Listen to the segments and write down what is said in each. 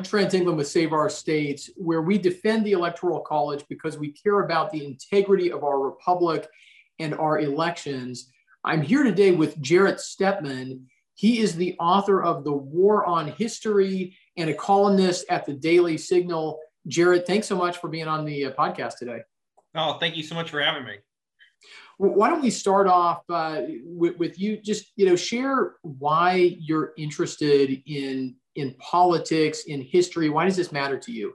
I'm Trent England with Save Our States, where we defend the Electoral College because we care about the integrity of our republic and our elections. I'm here today with Jarrett Stepman. He is the author of The War on History and a columnist at the Daily Signal. Jarrett, thanks so much for being on the uh, podcast today. Oh, thank you so much for having me. Well, why don't we start off uh, with, with you? Just you know, share why you're interested in in politics, in history? Why does this matter to you?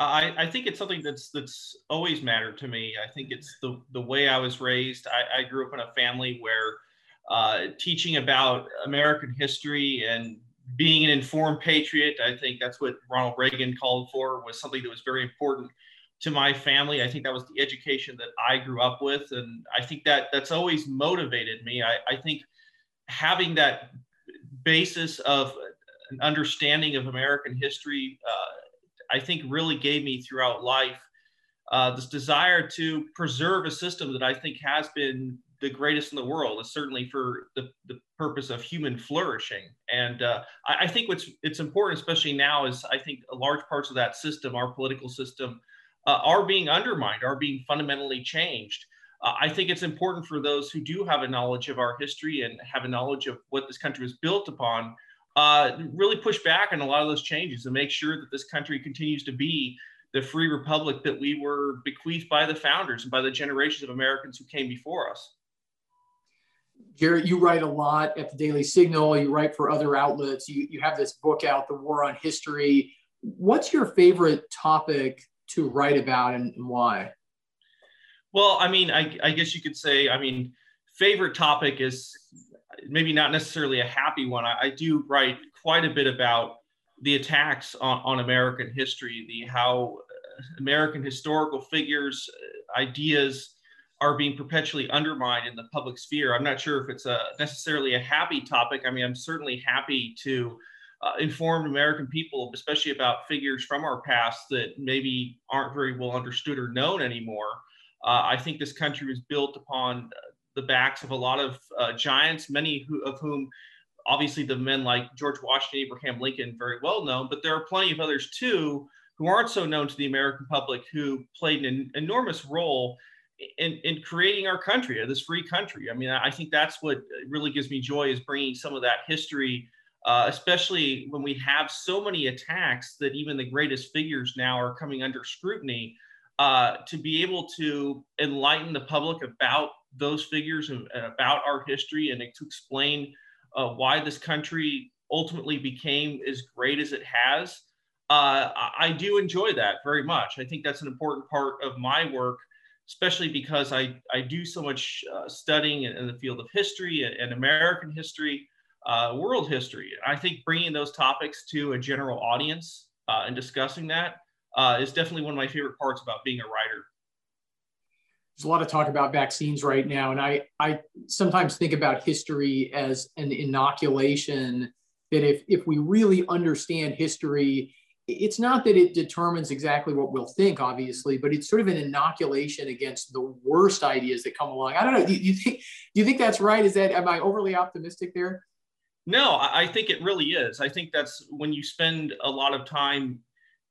I, I think it's something that's that's always mattered to me. I think it's the the way I was raised. I, I grew up in a family where uh, teaching about American history and being an informed patriot, I think that's what Ronald Reagan called for, was something that was very important to my family. I think that was the education that I grew up with, and I think that that's always motivated me. I, I think having that basis of an understanding of American history, uh, I think really gave me throughout life uh, this desire to preserve a system that I think has been the greatest in the world, is certainly for the, the purpose of human flourishing. And uh, I, I, think what's it's important, especially now, is I think large parts of that system, our political system, uh, are being undermined, are being fundamentally changed. Uh, I think it's important for those who do have a knowledge of our history and have a knowledge of what this country was built upon uh, really push back on a lot of those changes and make sure that this country continues to be the free republic that we were bequeathed by the founders and by the generations of Americans who came before us. Jarrett, you write a lot at the Daily Signal. You write for other outlets. You, you have this book out, The War on History. What's your favorite topic to write about and, and why? Well, I mean, I, I guess you could say, I mean, favorite topic is maybe not necessarily a happy one. I, I do write quite a bit about the attacks on, on American history, the how uh, American historical figures, uh, ideas are being perpetually undermined in the public sphere. I'm not sure if it's a necessarily a happy topic. I mean, I'm certainly happy to uh, inform American people, especially about figures from our past that maybe aren't very well understood or known anymore. Uh, I think this country was built upon the backs of a lot of uh, giants, many who, of whom obviously the men like George Washington, Abraham Lincoln, very well known, but there are plenty of others too who aren't so known to the American public who played an enormous role in, in creating our country, this free country. I mean, I think that's what really gives me joy is bringing some of that history, uh, especially when we have so many attacks that even the greatest figures now are coming under scrutiny. Uh, to be able to enlighten the public about those figures and, about our history and to explain uh, why this country ultimately became as great as it has. Uh, I, do enjoy that very much. I think that's an important part of my work, especially because I, I do so much uh, studying in, in, the field of history and, and American history, uh, world history. I think bringing those topics to a general audience uh, and discussing that uh, is definitely one of my favorite parts about being a writer there's a lot of talk about vaccines right now, and I I sometimes think about history as an inoculation. That if if we really understand history, it's not that it determines exactly what we'll think, obviously, but it's sort of an inoculation against the worst ideas that come along. I don't know. Do you think do you think that's right? Is that am I overly optimistic there? No, I think it really is. I think that's when you spend a lot of time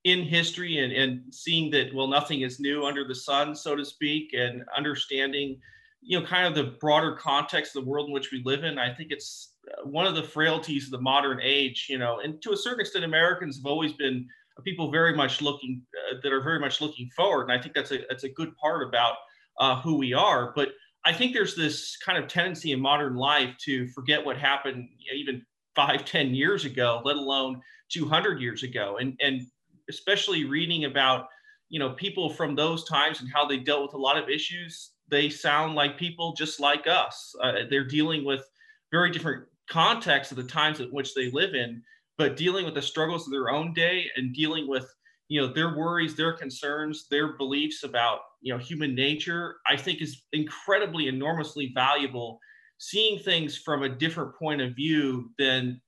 in history and, and seeing that well nothing is new under the sun so to speak and understanding you know kind of the broader context of the world in which we live in i think it's uh, one of the frailties of the modern age you know. And to a certain extent americans have always been people very much looking uh, that are very much looking forward and i think that's a that's a good part about uh, who we are. But i think there's this kind of tendency in modern life to forget what happened even five ten years ago let alone 200 years ago. And and especially reading about you know people from those times and how they dealt with a lot of issues they sound like people just like us. Uh, they're dealing with very different contexts of the times in which they live in but dealing with the struggles of their own day and dealing with you know their worries their concerns their beliefs about you know human nature i think is incredibly enormously valuable. Seeing things from a different point of view than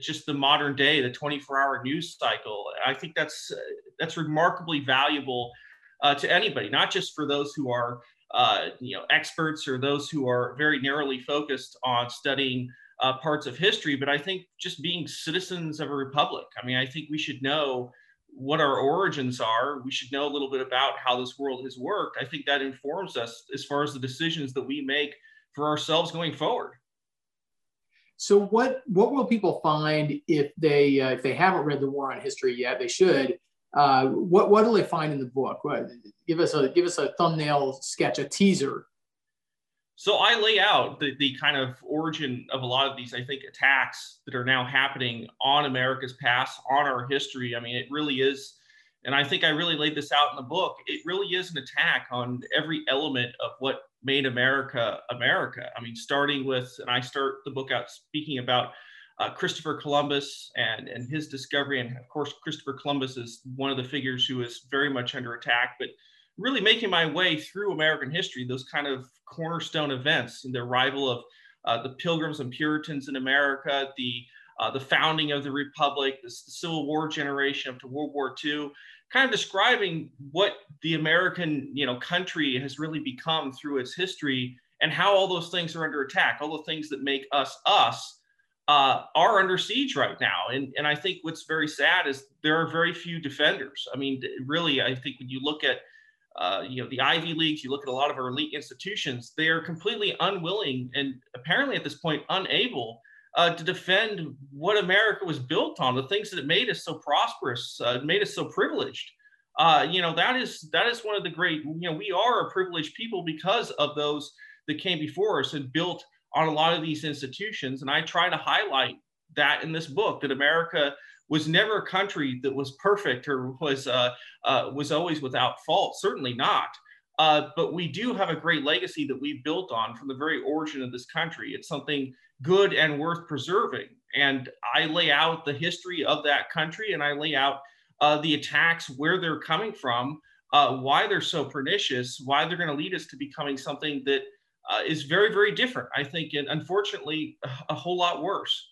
just the modern day, the 24-hour news cycle. I think that's that's remarkably valuable uh, to anybody, not just for those who are uh, you know experts or those who are very narrowly focused on studying uh, parts of history, but I think just being citizens of a republic. I mean, I think we should know what our origins are. We should know a little bit about how this world has worked. I think that informs us as far as the decisions that we make for ourselves going forward. So, what what will people find if they uh, if they haven't read the War on History yet? They should. Uh, what what do they find in the book? What, give us a give us a thumbnail sketch, a teaser so I lay out the, the kind of origin of a lot of these, I think, attacks that are now happening on America's past, on our history. I mean, it really is, and I think I really laid this out in the book. It really is an attack on every element of what made America America. I mean, starting with, and I start the book out speaking about uh, Christopher Columbus and, and his discovery. And of course, Christopher Columbus is one of the figures who is very much under attack, but really making my way through American history, those kind of cornerstone events, and the arrival of uh, the Pilgrims and Puritans in America, the uh, the founding of the Republic, the Civil War generation up to World War II, kind of describing what the American you know country has really become through its history and how all those things are under attack, all the things that make us us. Uh, are under siege right now. And, and I think what's very sad is there are very few defenders. I mean, really, I think when you look at uh, you know, the Ivy Leagues, you look at a lot of our elite institutions, they are completely unwilling and apparently at this point unable uh, to defend what America was built on, the things that made us so prosperous, uh, made us so privileged. Uh, you know, that is that is one of the great, you know, we are a privileged people because of those that came before us and built on a lot of these institutions. And I try to highlight that in this book that America was never a country that was perfect or was uh, uh, was always without fault. Certainly not. Uh, but we do have a great legacy that we've built on from the very origin of this country. It's something good and worth preserving. And I lay out the history of that country, and I lay out uh, the attacks, where they're coming from, uh, why they're so pernicious, why they're going to lead us to becoming something that uh, is very, very different. I think, and unfortunately, a whole lot worse.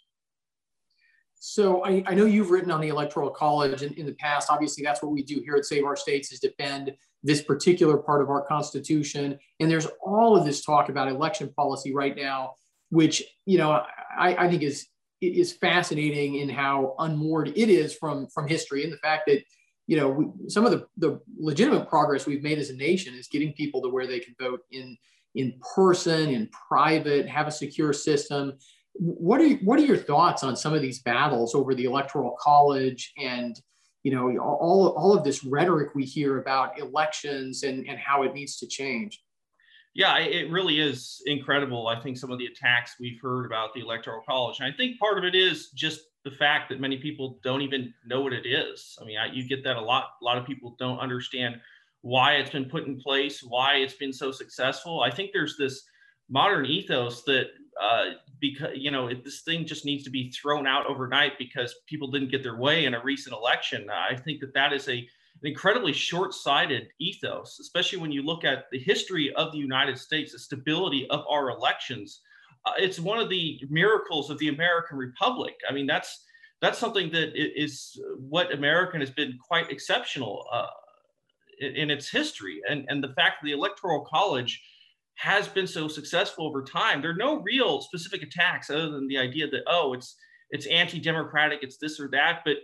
So I, I, know you've written on the Electoral College in, in the past. Obviously, that's what we do here at Save Our States is defend this particular part of our Constitution. And there's all of this talk about election policy right now, which you know I, I think is is fascinating in how unmoored it is from from history. And the fact that you know we, some of the, the legitimate progress we've made as a nation is getting people to where they can vote in in person in private have a secure system. What are what are your thoughts on some of these battles over the electoral college and you know all, all of this rhetoric we hear about elections and, and how it needs to change yeah it really is incredible i think some of the attacks we've heard about the electoral college. And i think part of it is just the fact that many people don't even know what it is. I mean I, you get that a lot. A lot of people don't understand why it's been put in place why it's been so successful. I think there's this modern ethos that uh, because you know it, this thing just needs to be thrown out overnight because people didn't get their way in a recent election. I think that that is a an incredibly short-sighted ethos, especially when you look at the history of the United States, the stability of our elections. Uh, it's one of the miracles of the American Republic. I mean, that's that's something that is what American has been quite exceptional uh, in, in, its history, and and the fact that the Electoral College has been so successful over time. There are no real specific attacks other than the idea that oh, it's it's anti-democratic, it's this or that. But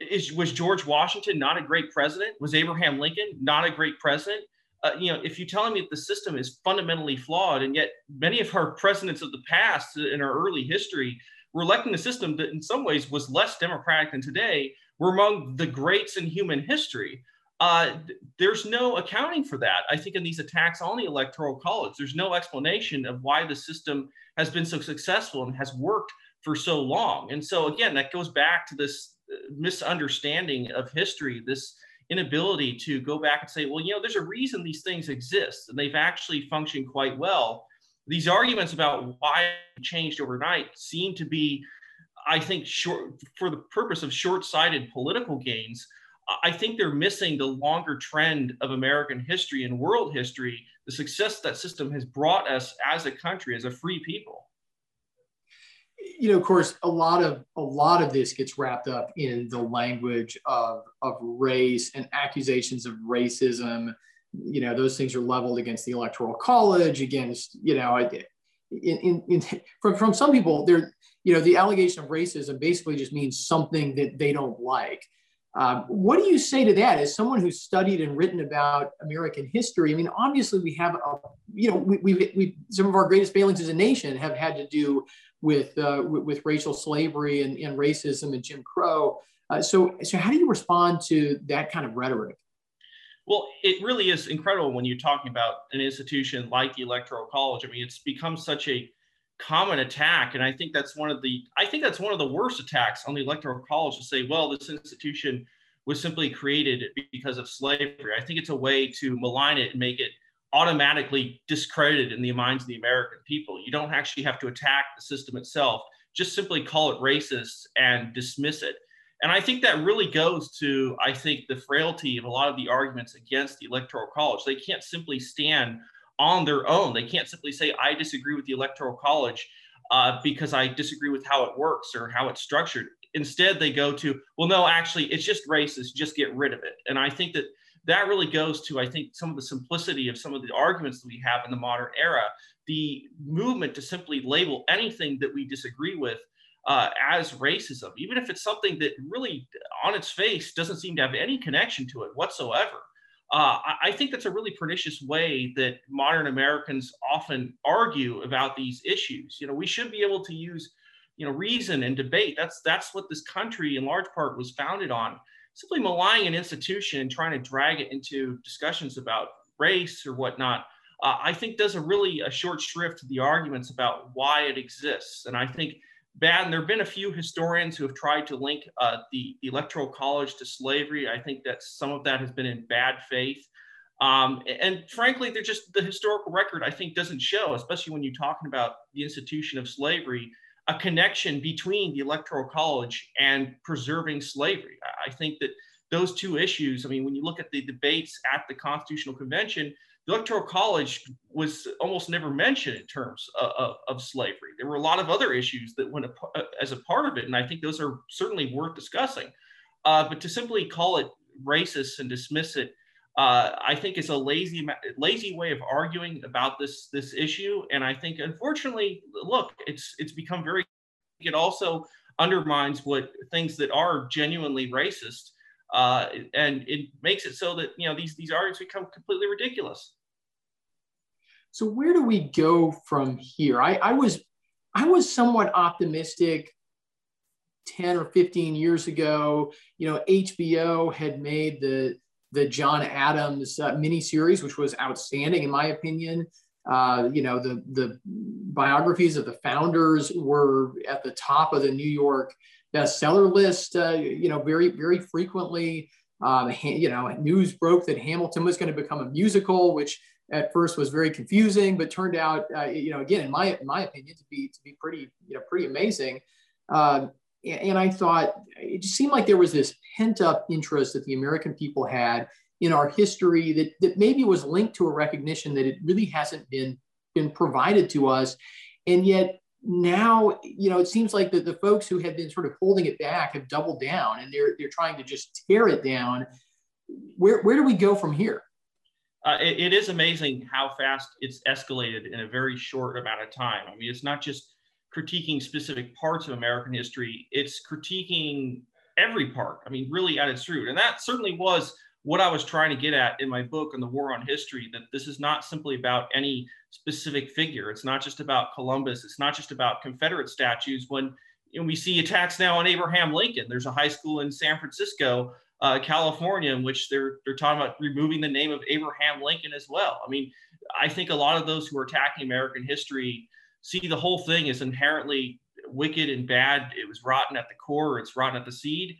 is was George Washington not a great president? Was Abraham Lincoln not a great president? Uh, you know, if you're telling me that the system is fundamentally flawed, and yet many of our presidents of the past in our early history were electing a system that in some ways was less democratic than today, were among the greats in human history. Uh, there's no accounting for that. I think in these attacks on the electoral college, there's no explanation of why the system has been so successful and has worked for so long. And so again, that goes back to this misunderstanding of history, this inability to go back and say, well, you know, there's a reason these things exist and they've actually functioned quite well. These arguments about why it changed overnight seem to be, I think, short for the purpose of short-sighted political gains I think they're missing the longer trend of American history and world history, the success that system has brought us as a country, as a free people. You know, of course, a lot of a lot of this gets wrapped up in the language of, of race and accusations of racism. You know, those things are leveled against the electoral college, against, you know, in, in, in, from, from some people, there, you know, the allegation of racism basically just means something that they don't like. Um, what do you say to that as someone who's studied and written about American history? I mean, obviously we have, a, you know, we, we, we, some of our greatest failings as a nation have had to do with, uh, with, racial slavery and, and, racism and Jim Crow. Uh, so, so how do you respond to that kind of rhetoric? Well, it really is incredible when you're talking about an institution like the Electoral College. I mean, it's become such a common attack and i think that's one of the i think that's one of the worst attacks on the electoral college to say well this institution was simply created because of slavery i think it's a way to malign it and make it automatically discredited in the minds of the american people you don't actually have to attack the system itself just simply call it racist and dismiss it and i think that really goes to i think the frailty of a lot of the arguments against the electoral college they can't simply stand on their own. They can't simply say, I disagree with the Electoral College uh, because I disagree with how it works or how it's structured. Instead, they go to, well, no, actually, it's just racist, just get rid of it. And I think that that really goes to, I think, some of the simplicity of some of the arguments that we have in the modern era. The movement to simply label anything that we disagree with uh, as racism, even if it's something that really, on its face, doesn't seem to have any connection to it whatsoever uh, I think that's a really pernicious way that modern Americans often argue about these issues. You know, we should be able to use, you know, reason and debate. That's that's what this country, in large part, was founded on. Simply maligning an institution and trying to drag it into discussions about race or whatnot, uh, I think does a really a short shrift to the arguments about why it exists. And I think bad. And there have been a few historians who have tried to link uh, the, the, Electoral College to slavery. I think that some of that has been in bad faith. Um, and frankly, they're just the historical record, I think, doesn't show, especially when you're talking about the institution of slavery, a connection between the Electoral College and preserving slavery. I think that those two issues, I mean, when you look at the debates at the Constitutional Convention, the Electoral College was almost never mentioned in terms of, of, of, slavery. There were a lot of other issues that went a, as a part of it, and I think those are certainly worth discussing. Uh, but to simply call it racist and dismiss it, uh, I think is a lazy lazy way of arguing about this this issue. And I think, unfortunately, look, it's it's become very. It also undermines what things that are genuinely racist, uh, and it makes it so that you know these these arguments become completely ridiculous. So where do we go from here? I, I was I was somewhat optimistic 10 or 15 years ago. You know, HBO had made the the John Adams uh, miniseries, which was outstanding in my opinion. Uh, you know, the the biographies of the founders were at the top of the New York bestseller list. Uh, you know, very very frequently. Uh, you know, news broke that Hamilton was going to become a musical, which at first was very confusing, but turned out, uh, you know, again, in my in my opinion, to be to be pretty, you know, pretty amazing. Uh, and I thought it just seemed like there was this pent up interest that the American people had in our history that that maybe was linked to a recognition that it really hasn't been been provided to us, and yet now you know it seems like that the folks who have been sort of holding it back have doubled down and they're they're trying to just tear it down. Where where do we go from here? uh, it, it is amazing how fast it's escalated in a very short amount of time. I mean, it's not just critiquing specific parts of American history, it's critiquing every part. I mean, really at its root. And that certainly was what I was trying to get at in my book on the war on history that this is not simply about any specific figure. It's not just about Columbus. It's not just about Confederate statues. When you know, we see attacks now on Abraham Lincoln, there's a high school in San Francisco uh, California, in which they're they're talking about removing the name of Abraham Lincoln as well. I mean, I think a lot of those who are attacking American history see the whole thing as inherently wicked and bad. It was rotten at the core. It's rotten at the seed.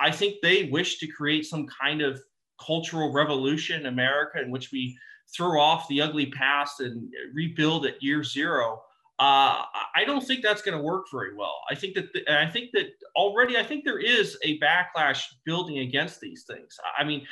I think they wish to create some kind of cultural revolution in America in which we throw off the ugly past and rebuild at year zero. Uh, I don't think that's going to work very well. I think that, the, I think that already, I think there is a backlash building against these things. I mean,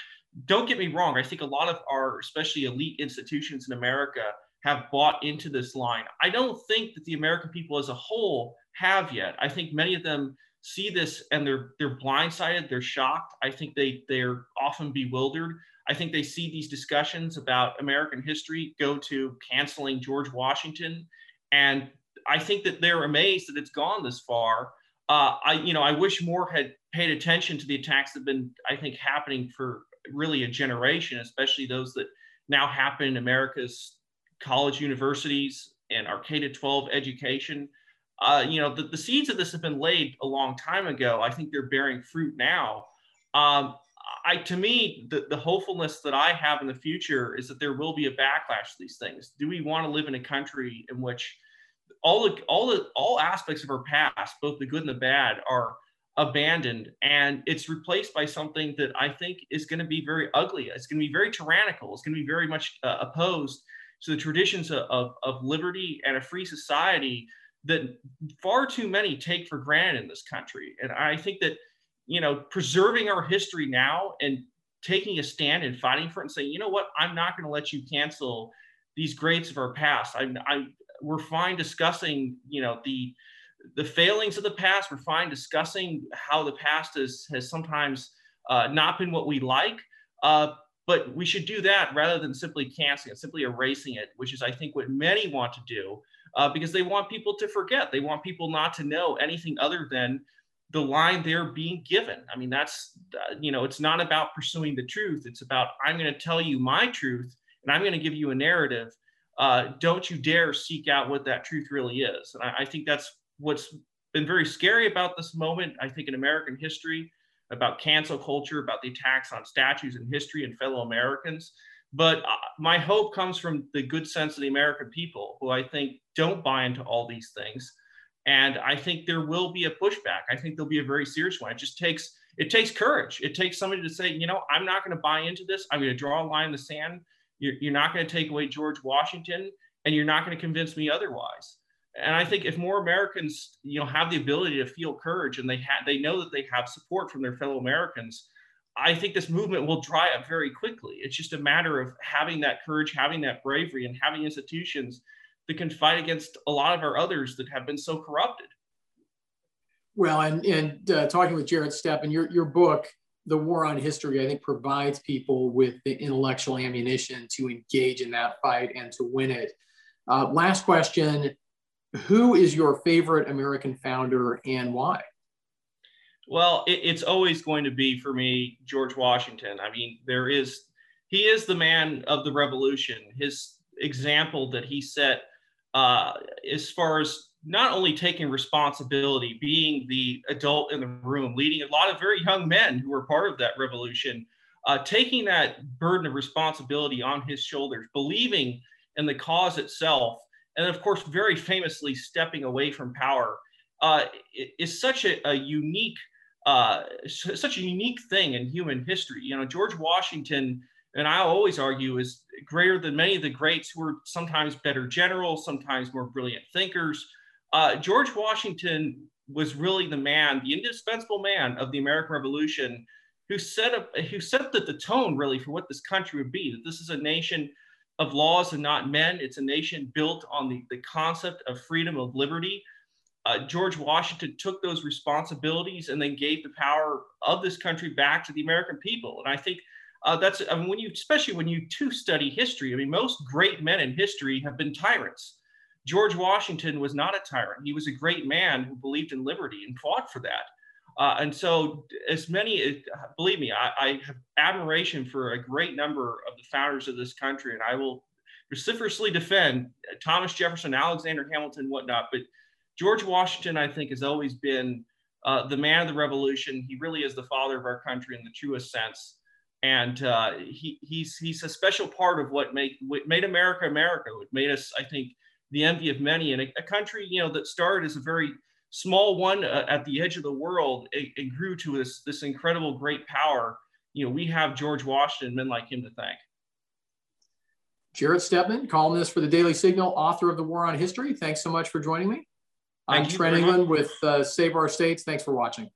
don't get me wrong. I think a lot of our, especially elite institutions in America, have bought into this line. I don't think that the American people as a whole have yet. I think many of them see this and they're they're blindsided. They're shocked. I think they they're often bewildered. I think they see these discussions about American history go to canceling George Washington And I think that they're amazed that it's gone this far. Uh, I, you know, I wish more had paid attention to the attacks that have been, I think, happening for really a generation, especially those that now happen in America's college universities and our K to 12 education. Uh, you know, the, the seeds of this have been laid a long time ago. I think they're bearing fruit now. Um, I, to me, the, the hopefulness that I have in the future is that there will be a backlash to these things. Do we want to live in a country in which all the all the all aspects of our past, both the good and the bad, are abandoned and it's replaced by something that I think is going to be very ugly. It's going to be very tyrannical. It's going to be very much uh, opposed to the traditions of, of, of, liberty and a free society that far too many take for granted in this country. And I think that, you know, preserving our history now and taking a stand and fighting for it and saying, you know what, I'm not going to let you cancel these greats of our past. I'm, I'm, we're fine discussing, you know, the, the failings of the past. We're fine discussing how the past is, has sometimes uh, not been what we like. Uh, but we should do that rather than simply canceling it, simply erasing it, which is, I think, what many want to do uh, because they want people to forget. They want people not to know anything other than the line they're being given. I mean, that's, uh, you know, it's not about pursuing the truth. It's about, I'm going to tell you my truth and I'm going to give you a narrative. Uh, don't you dare seek out what that truth really is. And I, I think that's what's been very scary about this moment, I think, in American history, about cancel culture, about the attacks on statues and history and fellow Americans. But uh, my hope comes from the good sense of the American people, who I think don't buy into all these things. And I think there will be a pushback. I think there'll be a very serious one. It just takes it takes courage. It takes somebody to say, you know, I'm not going to buy into this. I'm going to draw a line in the sand. You're, you're not going to take away George Washington, and you're not going to convince me otherwise and I think if more Americans, you know, have the ability to feel courage and they have, they know that they have support from their fellow Americans, I think this movement will dry up very quickly. It's just a matter of having that courage, having that bravery, and having institutions that can fight against a lot of our others that have been so corrupted. Well, and and uh, talking with Jarrett Stepman, your your book, The War on History, I think provides people with the intellectual ammunition to engage in that fight and to win it. Uh, last question who is your favorite American founder and why? Well, it, it's always going to be for me George Washington. I mean, there is he is the man of the revolution. His example that he set uh, as far as not only taking responsibility, being the adult in the room, leading a lot of very young men who were part of that revolution, uh, taking that burden of responsibility on his shoulders, believing in the cause itself, and of course, very famously stepping away from power, uh, is such a, a unique, uh, such a unique thing in human history. You know, George Washington, and I always argue, is greater than many of the greats who were sometimes better generals, sometimes more brilliant thinkers. Uh, George Washington was really the man, the indispensable man of the American Revolution, who set up, who set the, the tone really for what this country would be. That this is a nation of laws and not men. It's a nation built on the, the concept of freedom of liberty. Uh, George Washington took those responsibilities and then gave the power of this country back to the American people. And I think uh, that's I mean, when you, especially when you too study history. I mean, most great men in history have been tyrants. George Washington was not a tyrant. He was a great man who believed in liberty and fought for that. Uh, and so, as many, believe me, I, I, have admiration for a great number of the founders of this country, and I will vociferously defend Thomas Jefferson, Alexander Hamilton, whatnot. But George Washington, I think, has always been uh, the man of the revolution. He really is the father of our country in the truest sense. And uh, he, he's, he's a special part of what made, what made America America. What made us, I think, the envy of many, and a, a country, you know, that started as a very small one uh, at the edge of the world, it, it, grew to this, this incredible great power. You know, we have George Washington, men like him to thank. Jarrett Stepman, columnist for the Daily Signal, author of The War on History. Thanks so much for joining me. Thank I'm Trent England with uh, Save Our States. Thanks for watching.